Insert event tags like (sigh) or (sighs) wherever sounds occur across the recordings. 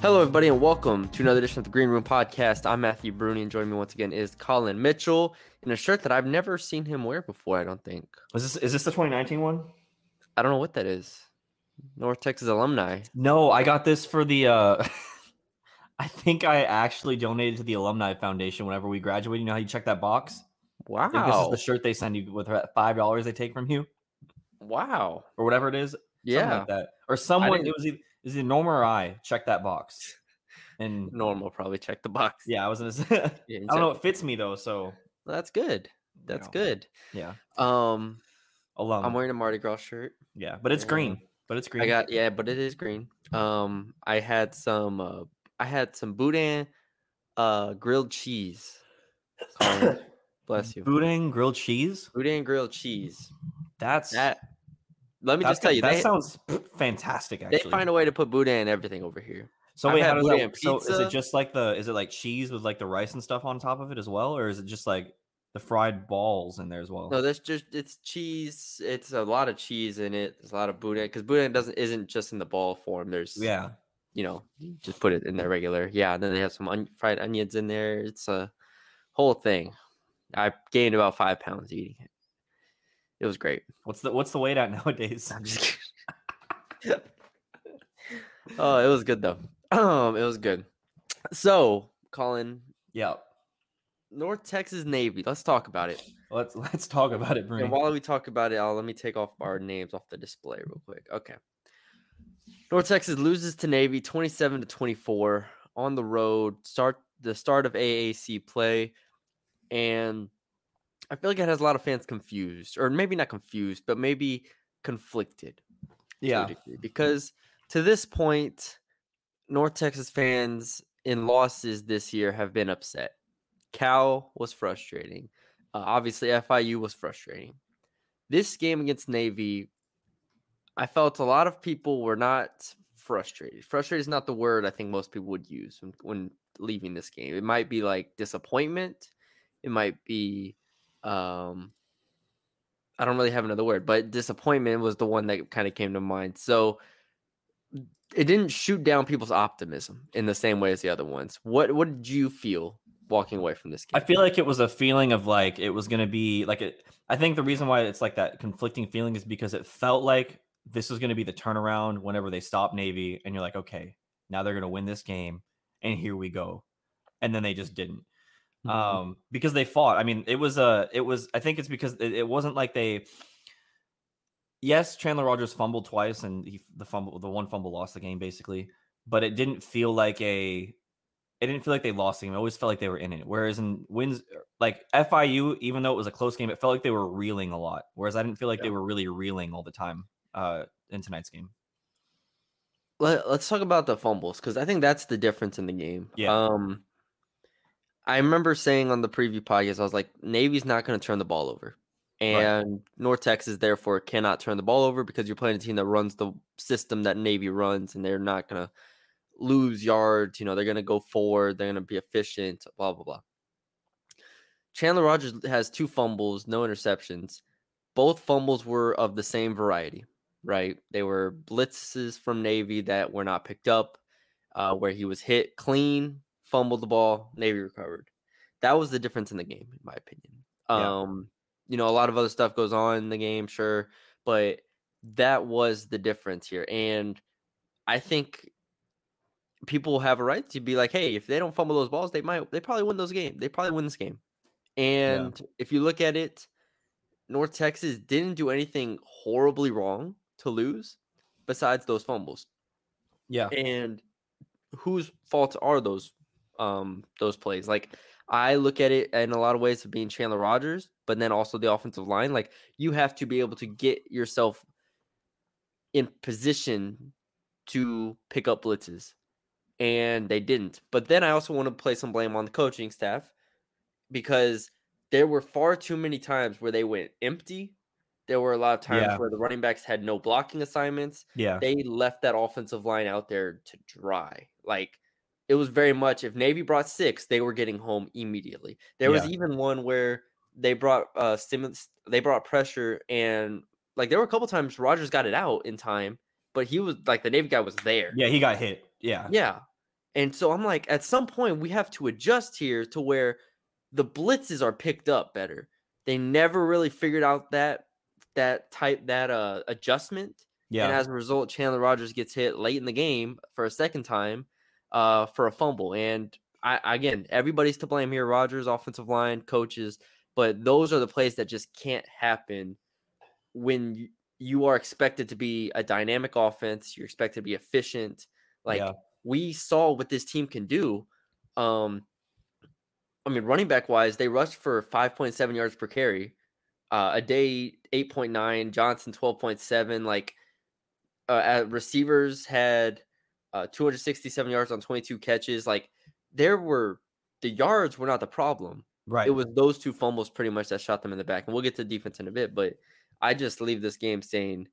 Hello, everybody, and welcome to another edition of the Green Room Podcast. I'm Matthew Bruni, and joining me once again is Colin Mitchell in a shirt that I've never seen him wear before. I don't think. Is this is this the 2019 one? I don't know what that is. North Texas alumni. No, I got this for the. uh (laughs) I think I actually donated to the alumni foundation whenever we graduated. You know how you check that box? Wow. I think this is the shirt they send you with five dollars they take from you wow. or whatever it is. Yeah. like that. Or someone. It was either, is it Norma or I? Check that box. And Normal, probably check the box. yeah, I was gonna say. (laughs) Yeah, I don't know. It fits me though, so That's good. That's good. Yeah, Um, alum. I'm wearing a Mardi Gras shirt. yeah, but it's green. But it's green. I got yeah, but it is green. Um, I had some. Uh, I had some boudin, uh, grilled cheese. (coughs) Bless you. Boudin grilled cheese. Boudin grilled cheese. That's That. Let me that's just tell you, that they, sounds fantastic. Actually, they find a way to put boudin and everything over here. So I've wait, how does that? So is it just like the? Is it like cheese with like the rice and stuff on top of it as well, or is it just like the fried balls in there as well? No, that's just it's cheese. It's a lot of cheese in it. There's a lot of boudin because boudin doesn't isn't just in the ball form. There's yeah, you know, just put it in there regular. Yeah, and then they have some on- fried onions in there. It's a whole thing. I gained about five pounds eating it. It was great. what's the what's the weight (laughs) at nowadays? I'm just kidding. (laughs) oh, it was good though. (clears throat) Um, it was good. So, Colin, yeah, North Texas Navy. Let's talk about it. let's let's talk about it, And while we talk about it, I'll let me take off our names off the display real quick. Okay. North Texas loses to Navy 27 to 24 on the road. Start the start of AAC play. And I feel like it has a lot of fans confused, or maybe not confused, but maybe conflicted Yeah, degree. Because to this point, North Texas fans in losses this year have been upset. Cal was frustrating. Uh, obviously, FIU was frustrating. This game against Navy, I felt a lot of people were not frustrated. Frustrated is not the word I think most people would use when, when leaving this game. It might be like disappointment. It might be, um, I don't really have another word, but disappointment was the one that kind of came to mind. So it didn't shoot down people's optimism in the same way as the other ones. What what did you feel walking away from this game? I feel like it was a feeling of like it was gonna be like it. I think the reason why it's like that conflicting feeling is because it felt like this was gonna be the turnaround whenever they stop Navy, and you're like, okay, now they're gonna win this game, and here we go, and then they just didn't. Mhm. um because they fought i mean it was a it was i think it's because it, it wasn't like they yes chandler rogers fumbled twice and he the fumble the one fumble lost the game basically but it didn't feel like a it didn't feel like they lost the game it always felt like they were in it whereas in wins like fiu even though it was a close game it felt like they were reeling a lot whereas i didn't feel like they were really reeling all the time uh in tonight's game Let, us talk about the fumbles because I think that's the difference in the game. Yeah. Um, I remember saying on the preview podcast, I was like, Navy's not going to turn the ball over, and North Texas therefore cannot turn the ball over because you're playing a team that runs the system that Navy runs, and they're not going to lose yards. You know, they're going to go forward. They're going to be efficient. Blah blah blah. Chandler Rogers has two fumbles, no interceptions. Both fumbles were of the same variety, right? They were blitzes from Navy that were not picked up, uh, where he was hit clean, fumbled the ball, Navy recovered. That was the difference in the game, in my opinion. Yeah. Um, you know, a lot of other stuff goes on in the game, sure, but that was the difference here. And I think people have a right to be like, hey, if they don't fumble those balls, they might they probably win those games. They probably win this game. And if you look at it, North Texas didn't do anything horribly wrong to lose besides those fumbles. yeah And whose faults are those um those plays? Like I look at it in a lot of ways of being Chandler Rogers, but then also the offensive line. Like you have to be able to get yourself in position to pick up blitzes. And they didn't. But then I also want to place some blame on the coaching staff because there were far too many times where they went empty. There were a lot of times Yeah. where the running backs had no blocking assignments yeah they left that offensive line out there to dry. Like it was very much if Navy brought six, they were getting home immediately. There was even one where they brought uh stimulus, they brought pressure, and like there were a couple times Rogers got it out in time, but he was like the Navy guy was there. yeah he got hit yeah Yeah. And so I'm like, at some point, we have to adjust here to where the blitzes are picked up better. They never really figured out that that type that uh adjustment. Yeah. And as a result, Chandler Rogers gets hit late in the game for a second time uh for a fumble. And I again, everybody's to blame here, Rogers, offensive line, coaches, but those are the plays that just can't happen when you, are expected to be a dynamic offense, you're expected to be efficient. Like Yeah. we saw what this team can do. Um, I mean, running back wise, they rushed for 5.7 yards per carry. Uh, a day 8.9, Johnson 12.7. Like uh, receivers had uh, 267 yards on 22 catches. Like there were the yards were not the problem. Right. It was those two fumbles pretty much that shot them in the back. And we'll get to defense in a bit, but I just leave this game saying,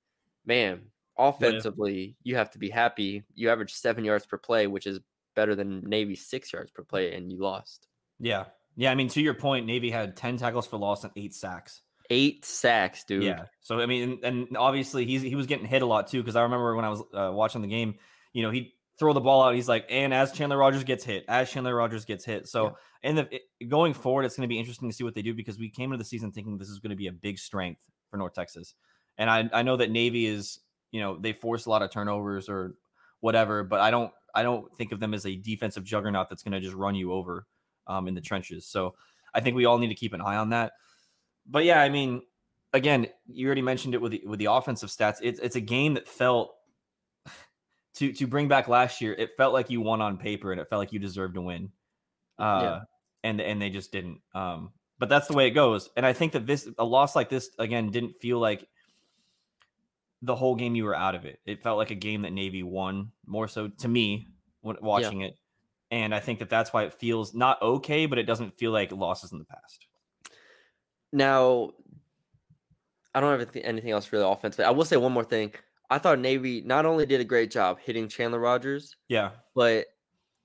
man, offensively, you have to be happy. You average seven yards per play, which is better than Navy six yards per play, and you lost. yeah. Yeah. I mean, to your point, Navy had 10 tackles for loss and eight sacks. Eight sacks, dude. Yeah. So I mean, and, and obviously he's he was getting hit a lot too because I remember when I was uh, watching the game, you know, he'd throw the ball out. He's like, and as Chandler Rogers gets hit, as Chandler Rogers gets hit. So and the it, going forward, it's going to be interesting to see what they do because we came into the season thinking this is going to be a big strength for North Texas, and I I know that Navy is you know they force a lot of turnovers or whatever, but I don't I don't think of them as a defensive juggernaut that's going to just run you over um, in the trenches. So I think we all need to keep an eye on that. But yeah, I mean, again, you already mentioned it with the, with the offensive stats. It's it's a game that felt to to bring back last year. It felt like you won on paper, and it felt like you deserved to win. Uh, Yeah. and and they just didn't. Um, but that's the way it goes. And I think that this a loss like this again didn't feel like the whole game you were out of it. It felt like a game that Navy won more so to me when watching it. And I think that that's why it feels not okay, but it doesn't feel like losses in the past. Now, I don't have anything- anything else really offensive. I will say one more thing. I thought Navy not only did a great job hitting Chandler Rogers, Yeah. but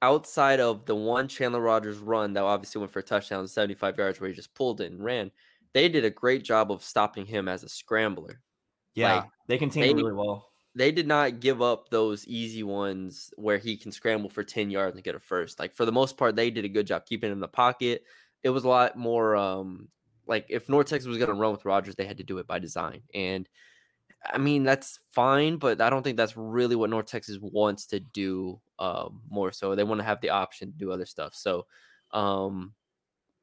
outside of the one Chandler Rogers run that obviously went for a touchdown, 75 yards, where he just pulled it and ran, they did a great job of stopping him as a scrambler. Yeah. Like, they contained they- really well. They did not give up those easy ones where he can scramble for 10 yards and get a first. Like for the most part, they did a good job keeping him in the pocket. It was a lot more um like if North Texas was gonna run with Rogers, they had to do it by design. And I mean that's fine, but I don't think that's really what North Texas wants to do um more so. They want to have the option to do other stuff. So um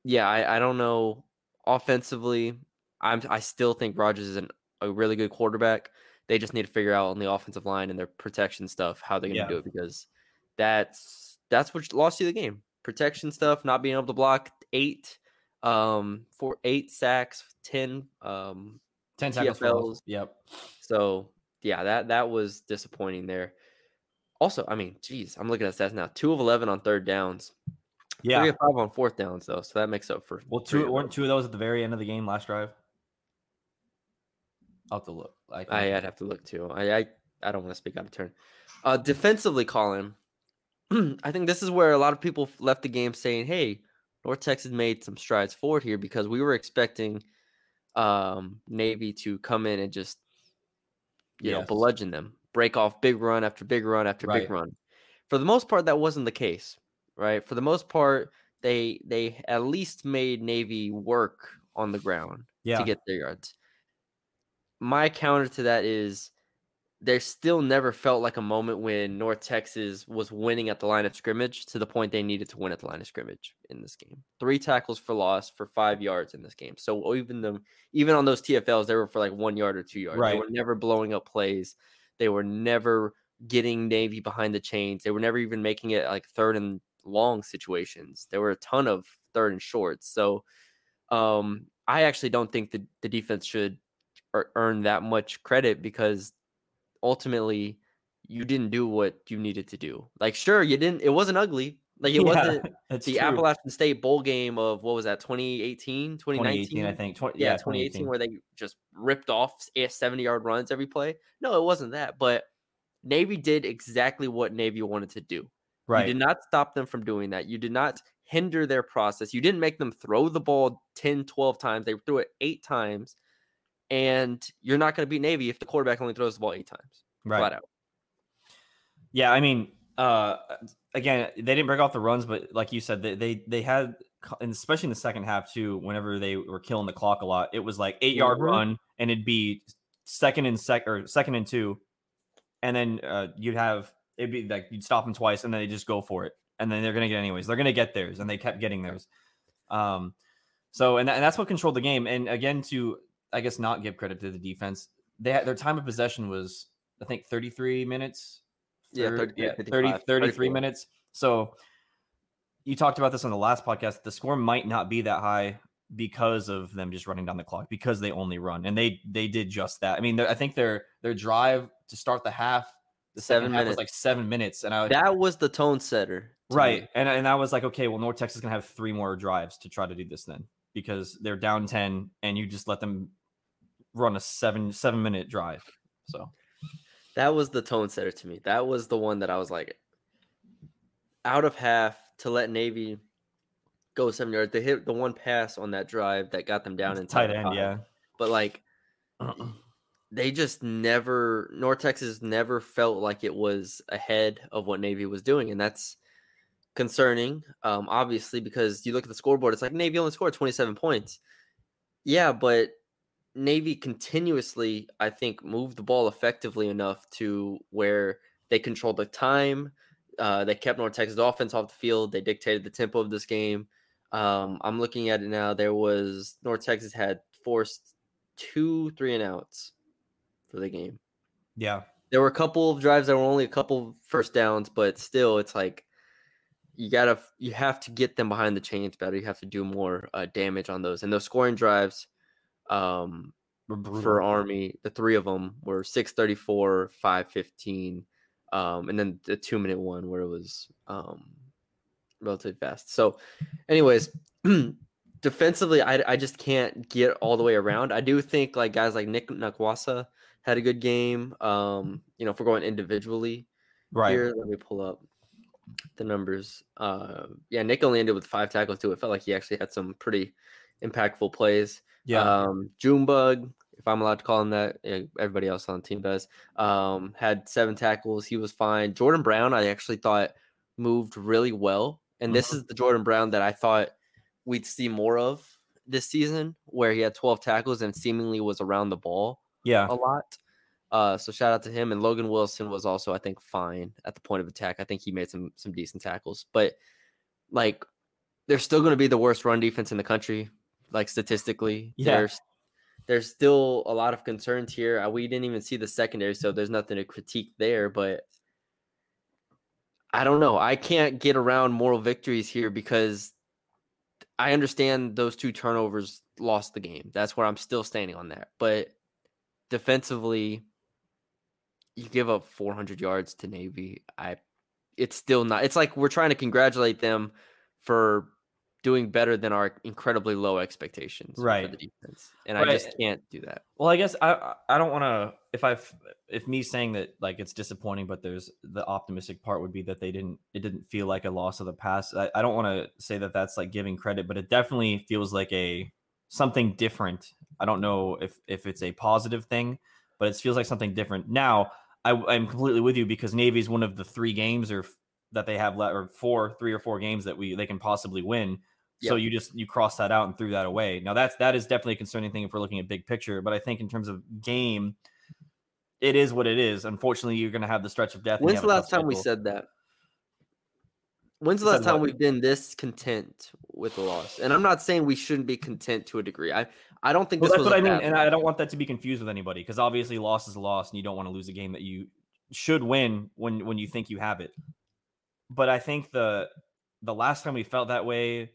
yeah, I, I don't know. Offensively, I'm I still think Rogers is an, a really good quarterback. They just need to figure out on the offensive line and their protection stuff how they're gonna Yeah. do it because that's that's what lost you the game. Protection stuff, not being able to block eight, um, for eight sacks, ten, um, 10 tackles. TFLs. Yep. so yeah, that that was disappointing there. Also, I mean, geez, I'm looking at stats now. Two of eleven on third downs. Yeah. Three of five on fourth downs though, so that makes up for Well, two weren't two of those at the very end of the game last drive. I'll have to look. I I, I'd have to look too. I I, I don't want to speak out of turn. Uh, defensively, Colin, (clears throat) I think this is where a lot of people left the game saying, "Hey, North Texas made some strides forward here because we were expecting um, Navy to come in and just you know Yes. bludgeon them, break off big run after big run after Right. big run." For the most part, that wasn't the case, right? For the most part, they they at least made Navy work on the ground yeah. to get their yards. My counter to that is there still never felt like a moment when North Texas was winning at the line of scrimmage to the point they needed to win at the line of scrimmage in this game. Three tackles for loss for five yards in this game. So even them, even on those TFLs, they were for like one yard or two yards. They were never blowing up plays. They were never getting Navy behind the chains. They were never even making it like third and long situations. There were a ton of third and shorts. So um, I actually don't think that the defense should earn that much credit because ultimately you didn't do what you needed to do. Like, sure, you didn't, it wasn't ugly. Like, it Yeah, wasn't (laughs) the true. Appalachian State bowl game of what was that, 2018, 2019? 2018, I think. 20, yeah, yeah, 2018, 2018. where they just ripped off eh, 70 yard runs every play. No, it wasn't that. But Navy did exactly what Navy wanted to do. Right. You did not stop them from doing that. You did not hinder their process. You didn't make them throw the ball 10, 12 times. They threw it eight times. And you're not going to beat Navy if the quarterback only throws the ball eight times. right. Flat out. Yeah, I mean, uh, again, they didn't break off the runs, but like you said, they they, they had, and especially in the second half too. Whenever they were killing the clock a lot, it was like 8 yard Mhm. run, and it'd be second and sec or second and two, and then uh, you'd have it'd be like you'd stop them twice, and then they just go for it, and then they're gonna get anyways. They're gonna get theirs, and they kept getting theirs. Um, so and, that, and that's what controlled the game. And again, to I guess not give credit to the defense, they had, their time of possession was I think 33 minutes. Yeah, Thir- 33, yeah 30, 33 34. minutes. So you talked about this on the last podcast. The score might not be that high because of them just running down the clock because they only run and they they did just that. I mean, I think their their drive to start the half, the Seven half was minutes. like seven minutes, and I That was the tone setter. right me. and and I was like, okay, well, North Texas is gonna have three more drives to try to do this then because they're down ten and you just let them run a seven seven minute drive. So That was the tone setter to me. That was the one that I was like, out of half to let Navy go seven yards. They hit the one pass on that drive that got them down in tight end, yeah. But like, they just never North Texas never felt like it was ahead of what Navy was doing, and that's concerning. Um, obviously, because you look at the scoreboard, it's like Navy only scored 27 points. Yeah, but Navy continuously, I think, moved the ball effectively enough to where they controlled the time. Uh, they kept North Texas offense off the field. They dictated the tempo of this game. Um, I'm looking at it now. There was North Texas had forced two three and outs for the game. yeah. There were a couple of drives that were only a couple first downs, but still, it's like you gotta you have to get them behind the chains better. You have to do more uh, damage on those and those scoring drives. Um, for Army, the three of them were 634, 515, um, and then the two minute one where it was um, relatively fast. So, anyways, (clears throat) defensively, I, I just can't get all the way around. I do think like guys like Nick Nakwasa had a good game. Um, you know, if we're going individually right. here, let me pull up the numbers. Uh, yeah, Nick only ended with five tackles too. It felt like he actually had some pretty impactful plays. Yeah. Um, Junebug, if I'm allowed to call him that, eh, everybody else on the team does. Um, had seven tackles. He was fine. Jordan Brown, I actually thought moved really well, and this is the Jordan Brown that I thought we'd see more of this season, where he had 12 tackles and seemingly was around the ball yeah. a lot. Uh, so shout out to him. And Logan Wilson was also, I think, fine at the point of attack. I think he made some some decent tackles, but like they're still going to be the worst run defense in the country, like statistically. Yeah. There's there's still a lot of concerns here. Uh, we didn't even see the secondary, so there's nothing to critique there. But I don't know. I can't get around moral victories here because I understand those two turnovers lost the game. That's where I'm still standing on that. But defensively, you give up 400 yards to Navy. I, it's still not. It's like we're trying to congratulate them for doing better than our incredibly low expectations for Right. the defense, and I just can't do that. Well, I guess I I- don't want to if I if me saying that like it's disappointing, but there's the optimistic part would be that they didn't it didn't feel like a loss of the past. I, I don't want to say that that's like giving credit, but it definitely feels like a something different. I don't know if if it's a positive thing, but it feels like something different. Now I, I'm completely with you because Navy is one of the three games or that they have left or four three or four games that we they can possibly win. So you just you cross that out and threw that away. Now that's that is definitely a concerning thing if we're looking at big picture. But I think in terms of game, it is what it is. Unfortunately, you're going to have the stretch of death. When's the last time we said that? When's the last time we've been this content with the loss? And I'm not saying we shouldn't be content to a degree. I I don't think Well, that's what I mean, and. I don't want that to be confused with anybody because obviously loss is a loss, and you don't want to lose a game that you should win when when you think you have it. But I think the the last time we felt that way,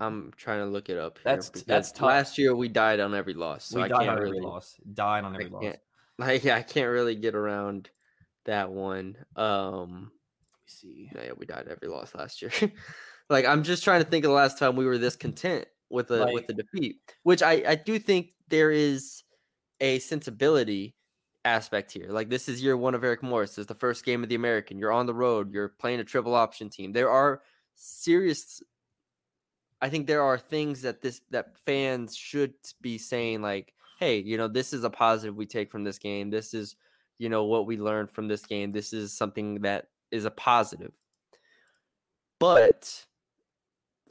I'm trying to look it up. That's- that's tough. Last year we died on every loss, so we I died can't on every really loss, died on every loss. (laughs) like I can't really get around that one. Um, Let me see. no, yeah, we died every loss last year. (laughs) like I'm just trying to think of the last time we were this content with a Like- with the defeat, which I I do think there is a sensibility aspect here. Like this is year one of Eric Morris. This is the first game of the American. You're on the road. You're playing a triple option team. There are serious. I think there are things that this that fans should be saying like, hey, you know, this is a positive we take from this game. This is, you know, what we learned from this game. This is something that is a positive. But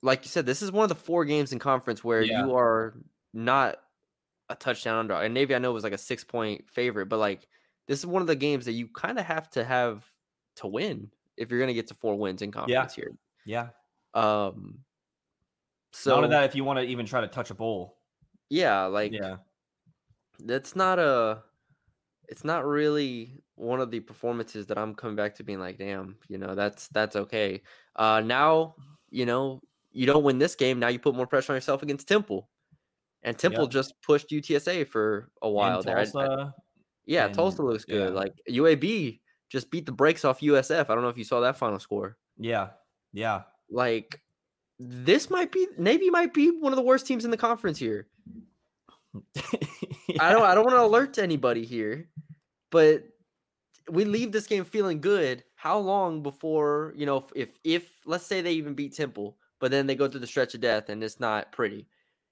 like you said, this is one of the four games in conference where Yeah. you are not a touchdown underdog. And Navy, I know was like a six point favorite, but like this is one of the games that you kind of have to have to win if you're gonna get to four wins in conference here. Yeah. Um So so None of that if you want to even try to touch a bowl. yeah, like yeah. that's not a it's not really one of the performances that I'm coming back to being like, damn, you know, that's that's okay. Uh now, you know, you don't win this game, now you put more pressure on yourself against Temple. And Temple Yep. just pushed UTSA for a while And there. I- I- yeah, and- Tulsa looks good. yeah. Like UAB just beat the brakes off USF. I don't know if you saw that final score. yeah. Yeah. Like this might be Navy might be one of the worst teams in the conference here. (laughs) I don't I don't want to alert to anybody here, but we leave this game feeling good. How long before, you know, if if, if let's say they even beat Temple, but then they go through the stretch of death and it's not pretty.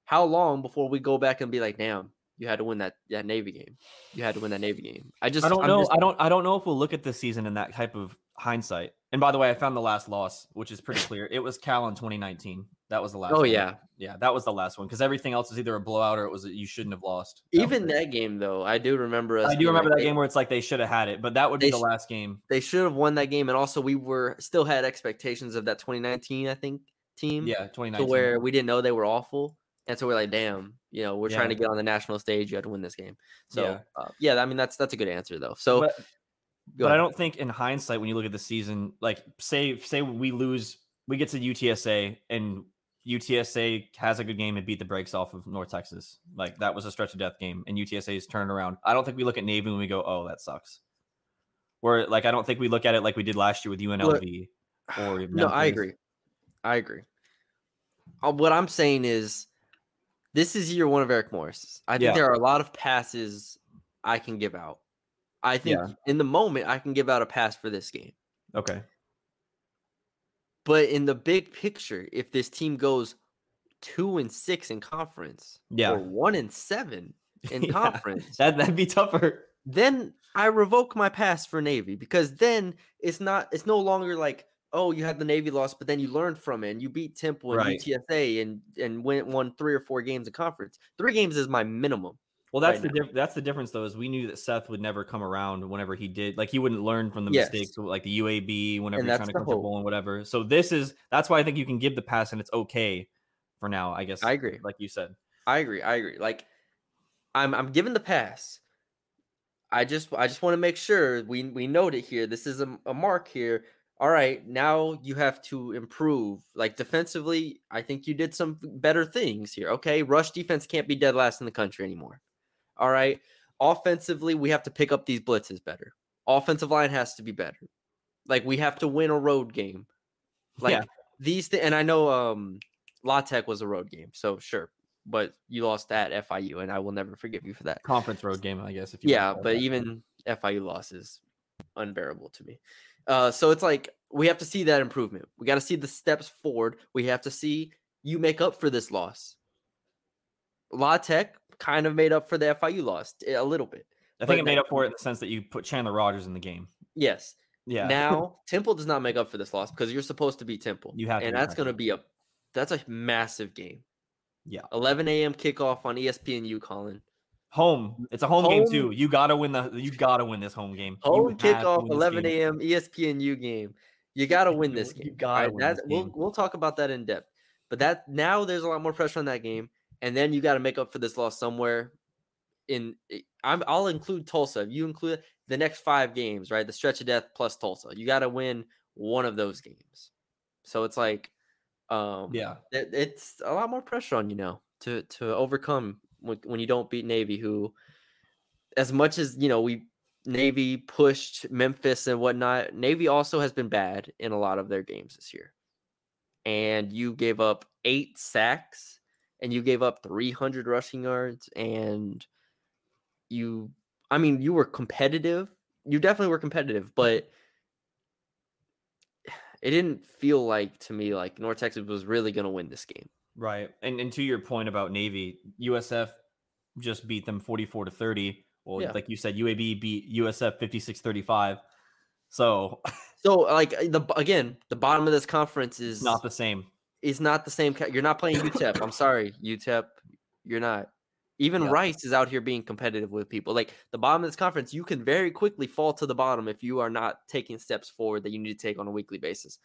How long before we go back and be like, damn, you had to win that that Navy game. You had to win that Navy game. I just I don't I'm know. just- I don't. I don't know if we'll look at this season in that type of hindsight. And by the way, I found the last loss, which is pretty clear. It was Cal in 2019. That was the last. Oh one. yeah. yeah, that was the last one because everything else is either a blowout or it was a, you shouldn't have lost. That Even it. that game though, I do remember us I do remember like, that "Hey, game where it's like they should have had it, but that would be the sh- last game. They should have won that game, and also we were still had expectations of that 2019, I think, team. Yeah, 2019. to 2019. where we didn't know they were awful, and so we're like, damn, you know, we're trying to get on the national stage. You had to win this game. So Yeah. yeah, uh, yeah I mean that's that's a good answer though. So but, but I don't think in hindsight, when you look at the season, like say say we lose, we get to UTSA and UTSA has a good game and beat the brakes off of North Texas. Like that was a stretch of death game, and UTSA's turned around. I don't think we look at Navy when we go, "Oh, that sucks." Where like I don't think we look at it like we did last year with UNLV. or (sighs) no, I agree. I agree. Uh, what I'm saying is, this is year one of Eric Morris. I think Yeah. there are a lot of passes I can give out. I think Yeah. in the moment I can give out a pass for this game. Okay. But in the big picture, if this team goes two and six in conference, Yeah. or one and seven (laughs) in Yeah, conference, That that'd be tougher. then I revoke my pass for Navy because then it's not it's no longer like oh you had the Navy loss but then you learned from it and you beat Temple and Right. UTSA and and went won three or four games in conference. Three games is my minimum. Well, that's right the diff- that's the difference though. Is we knew that Seth would never come around whenever he did. Like he wouldn't learn from the Yes. mistakes, like the UAB whenever And you're trying to come to bowl and whatever. So this is that's why I think you can give the pass and it's okay for now. I guess I agree. like you said. I agree. I agree. Like I'm I'm giving the pass. I just I just want to make sure we we note it here. This is a, a mark here. All right, now you have to improve. Like defensively, I think you did some better things here. Okay, rush defense can't be dead last in the country anymore. All right, offensively, we have to pick up these blitzes better. Offensive line has to be better. Like we have to win a road game. Like Yeah. these, th- and I know um La Tech was a road game, so sure, but you lost at FIU, and I will never forgive you for that. Conference road game, I guess. If you Yeah, but that. even FIU loss is unbearable to me. Uh, so it's like we have to see that improvement. We got to see the steps forward. We have to see you make up for this loss. La Tech kind of made up for the FIU loss a little bit. I but think it made now- up for it in the sense that you put Chandler Rogers in the game. Yes. Yeah. Now Temple does not make up for this loss because you're supposed to beat Temple. You have to and that's going to be a that's a massive game. Yeah. 11 a.m. kickoff on ESPN. You, Colin. Home. It's a home, game too. You gotta win the. You gotta win this home game. Home kickoff, 11 game. a.m. ESPNU game. You got to win this game. You gotta alright? win That- we'll game. we'll talk about that in depth. But that now there's a lot more pressure on that game, and then you got to make up for this loss somewhere. In I'm I'll include Tulsa. You include the next five games, right? The stretch of death plus Tulsa. You got to win one of those games. So it's like, um, Yeah. it, it's a lot more pressure on you now to to overcome when, when you don't beat Navy, who, as much as you know, we Navy pushed Memphis and whatnot. Navy also has been bad in a lot of their games this year, and you gave up eight sacks, and you gave up three hundred rushing yards, and you, I mean, you were competitive. You definitely were competitive, but (sighs) it didn't feel like to me like North Texas was really going to win this game. Right. And and to your point about Navy, USF just beat them 44 to 30. Well, Yeah. like you said, UAB beat USF 56 35. So (laughs) So like uh, the again, the bottom of this conference is not the same. is not the same. You're not playing UTEP. I'm sorry, UTEP. You're not. Even Yeah. Rice is out here being competitive with people. Like the bottom of this conference, you can very quickly fall to the bottom if you are not taking steps forward that you need to take on a weekly basis.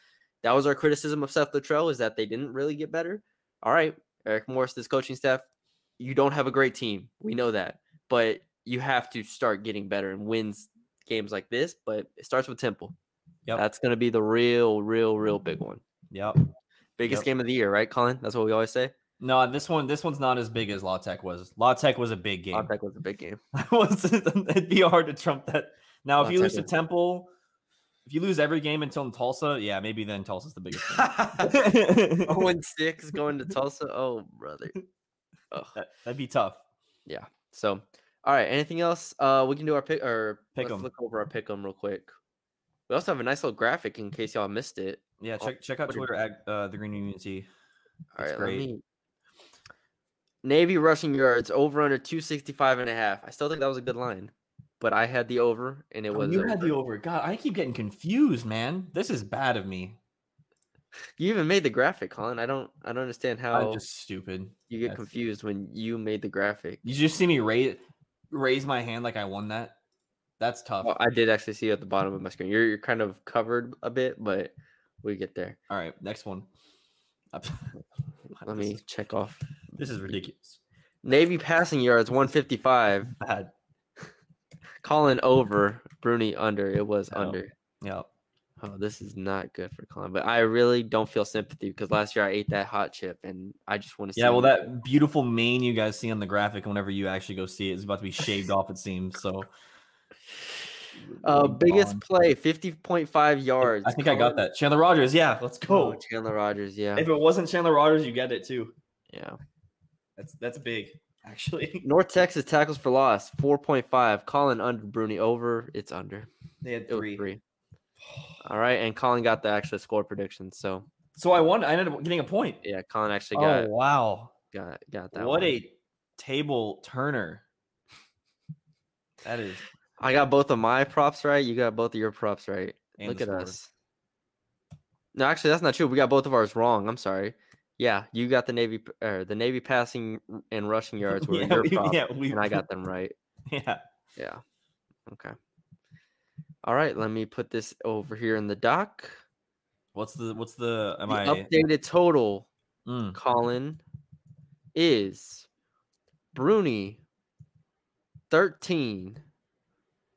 That was our criticism of Seth Littrell is that they didn't really get better. All right, Eric Morris, this coaching staff, you don't have a great team. We know that, but you have to start getting better and wins games like this. But it starts with Temple. Yep. That's going to be the real, real, real big one. Yep. Biggest Yep. game of the year, right, Colin? That's what we always say. No, this one this one's not as big as La Tech was. La Tech was a big game. That was a big game. (laughs) (laughs) it'd be hard to trump that. Now, if La you lose to Temple, if you lose every game until Tulsa, yeah, maybe then Tulsa's the biggest. (laughs) oh, and six going to (laughs) Tulsa. Oh, brother. Ugh. That, that'd be tough. Yeah. So, all right. Anything else? Uh, we can do our pick or Pick let's 'em. look over our pick 'em real quick. We also have a nice little graphic in case y'all missed it. Yeah, Oh, check check out what do you- Twitter at uh, the Green Union T. All right, great. me. Navy rushing yards over under 265 and a half. I still think that was a good line, but I had the over and it Oh, was. you had the over. over. God, I keep getting confused, man. This is bad of me. You even made the graphic, Colin. I don't. I don't understand how I'm just stupid. you get that's- confused when you made the graphic. You just see me raise raise my hand like I won that. That's tough. Well, I did actually see you at the bottom of my screen. You're, you're kind of covered a bit, but we get there. All right, next one. (laughs) Let me check off. This is ridiculous. Navy passing yards 155. Bad. Colin over. Bruni under. It was under. Yeah. Oh, this is not good for Colin. But I really don't feel sympathy because last year I ate that hot chip and I just want to see. Yeah, well, that beautiful mane you guys see on the graphic, whenever you actually go see it, is about to be shaved off. It seems so. (laughs) uh, biggest play 50.5 yards. I think I got that. Chandler Rogers. Yeah, let's Oh, go. Chandler Rogers. Yeah. If it wasn't Chandler Rogers, you get it too. Yeah. That's that's big, actually. (laughs) North Texas tackles for loss 4.5. Colin under. Bruni over. It's under. They had three. three. (sighs) All right, and Colin got the actual score prediction. So So I won. I ended up getting a point. yeah, Colin actually got. Oh got wow! got got that. What one. a table turner. That is. I got both of my props right. You got both of your props right. and Look at score. us. No, actually, that's not true. We got both of ours wrong. I'm sorry. Yeah, you got the Navy or the Navy passing and rushing (laughs) yards were yeah, your we, prop, yeah, we, and I got (laughs) them right. Yeah. Yeah. Okay. All right, let me put this over here in the doc. What's the what's the am the I updated total, Mm, Colin, is Bruni 13,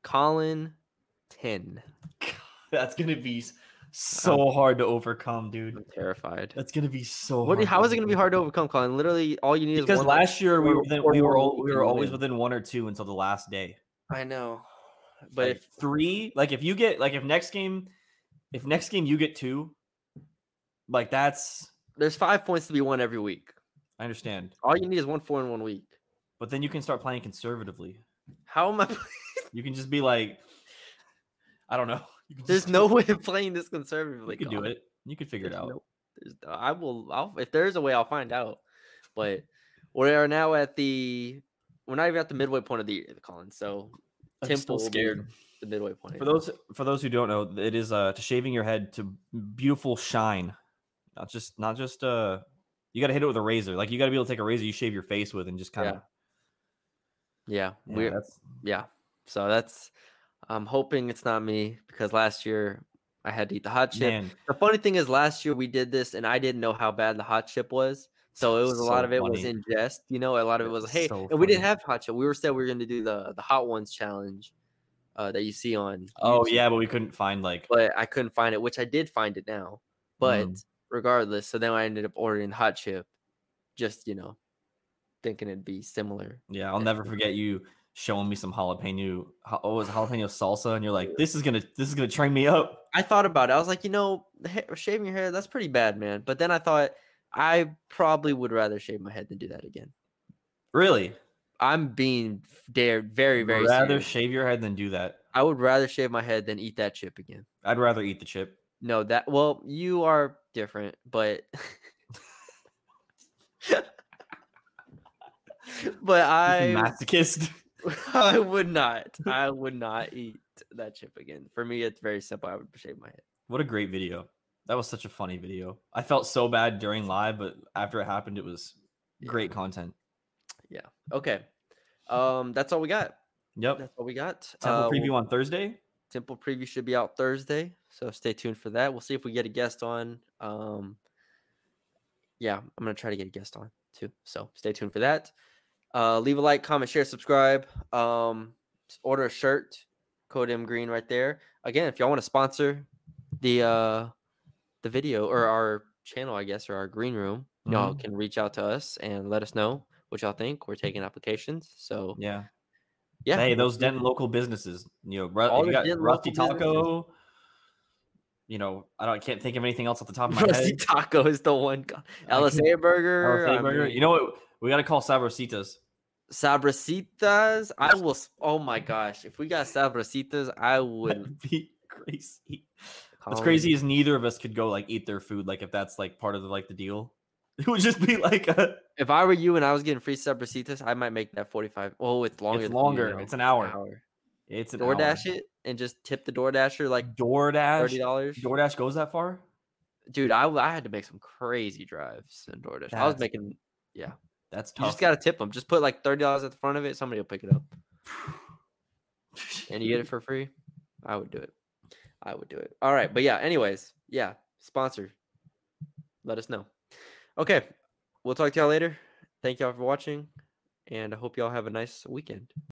Colin 10. (laughs) that's gonna be so um, hard to overcome, dude. I'm terrified. That's gonna be so. What? hard How is it going to be hard to overcome, Colin? Literally, all you need Because is one. last year we were within, we were more al- you we were always within one or two until the last day. I know, but But if, three, like if you get like if next game, if next game you get two, like that's there's five points to be won every week. I understand. All you need is one four in one week. But then you can start playing conservatively. How am I? (laughs) You can just be like, I don't know. There's (laughs) no way of playing this conservatively. You can do it. You can figure it out. no- there's, I will. I'll, if there's a way, I'll find out. But (laughs) we are now at the. We're not even at the midway point of the year, Colin. So I'm Temple scared. the midway point. For those for those who don't know, it is uh to shaving your head to beautiful shine. Not just not just uh you gotta hit it with a razor. Like you gotta be able to take a razor you shave your face with and just kind of yeah, yeah, we're that's yeah. So that's. I'm hoping it's not me because last year I had to eat the hot chip. man. The funny thing is, last year we did this, and I didn't know how bad the hot chip was. So it was a lot of it was funny. in jest, you know. A lot of it was hey, so and we didn't have hot chip. We were said we were going to do the the hot ones challenge uh, that you see on. Oh YouTube, yeah, but we couldn't find like but I couldn't find it, which I did find it now. But Mm. regardless, so then I ended up ordering hot chip, just you know, thinking it'd be similar. yeah, I'll never forget you showing me some jalapeno oh, it was jalapeno salsa and you're like, this is gonna this is gonna train me up. I thought about it. I was like, you know, shaving your hair, that's pretty bad, man. But then I thought I probably would rather shave my head than do that again. Really? I'm being dare very, very rather serious. shave your head than do that. I would rather shave my head than eat that chip again. I'd rather eat the chip. No, that well, you are different, but (laughs) (laughs) but I masochist. (laughs) I would not. I would not eat that chip again. For me, it's very simple. I would shave my head. What a great video. That was such a funny video. I felt so bad during live, but after it happened, it was great content. Yeah. Okay. Um, that's all we got. Yep. That's all we got. Temple Uh, preview on Thursday. Temple preview should be out Thursday, so stay tuned for that. We'll see if we get a guest on. Um, yeah, I'm gonna try to get a guest on too. So stay tuned for that. Uh, leave a like, comment, share, subscribe. Um, order a shirt, code M Green right there. Again, if y'all want to sponsor the uh the video or our channel, I guess, or our green room, y'all Mhm. can reach out to us and let us know what y'all think. We're taking applications, so Yeah. yeah. Hey, those Denton local businesses. You know, All you got Denton Rusty local businesses. Taco. You know, I don't I can't think of anything else off the top of my Rusty head. Rusty Taco is the one. LSA Burger. LSA Burger. mean, You know what? We got to call Sabrositas. Sabrasitas. I will. Oh my gosh! If we got Sabrasitas, I would. Be crazy. What's crazy is neither of us could go like eat their food. Like if that's like part of the like the deal, (laughs) it would just be like a. If I were you and I was getting free Sabrasitas, I might make that forty-five. Oh, it's longer. It's than you longer. know, It's an hour. It's an DoorDash hour. it and just tip the DoorDasher like DoorDash. thirty dollars. DoorDash goes that far? Dude, I, I had to make some crazy drives in DoorDash. I was making making. That's You just gotta tip them. Just put like thirty dollars at the front of it. Somebody will pick it up, and you get it for free. I would do it. I would do it. All right, but yeah. Anyways, yeah. Sponsor. Let us know. Okay, we'll talk to y'all later. Thank y'all for watching, and I hope y'all have a nice weekend.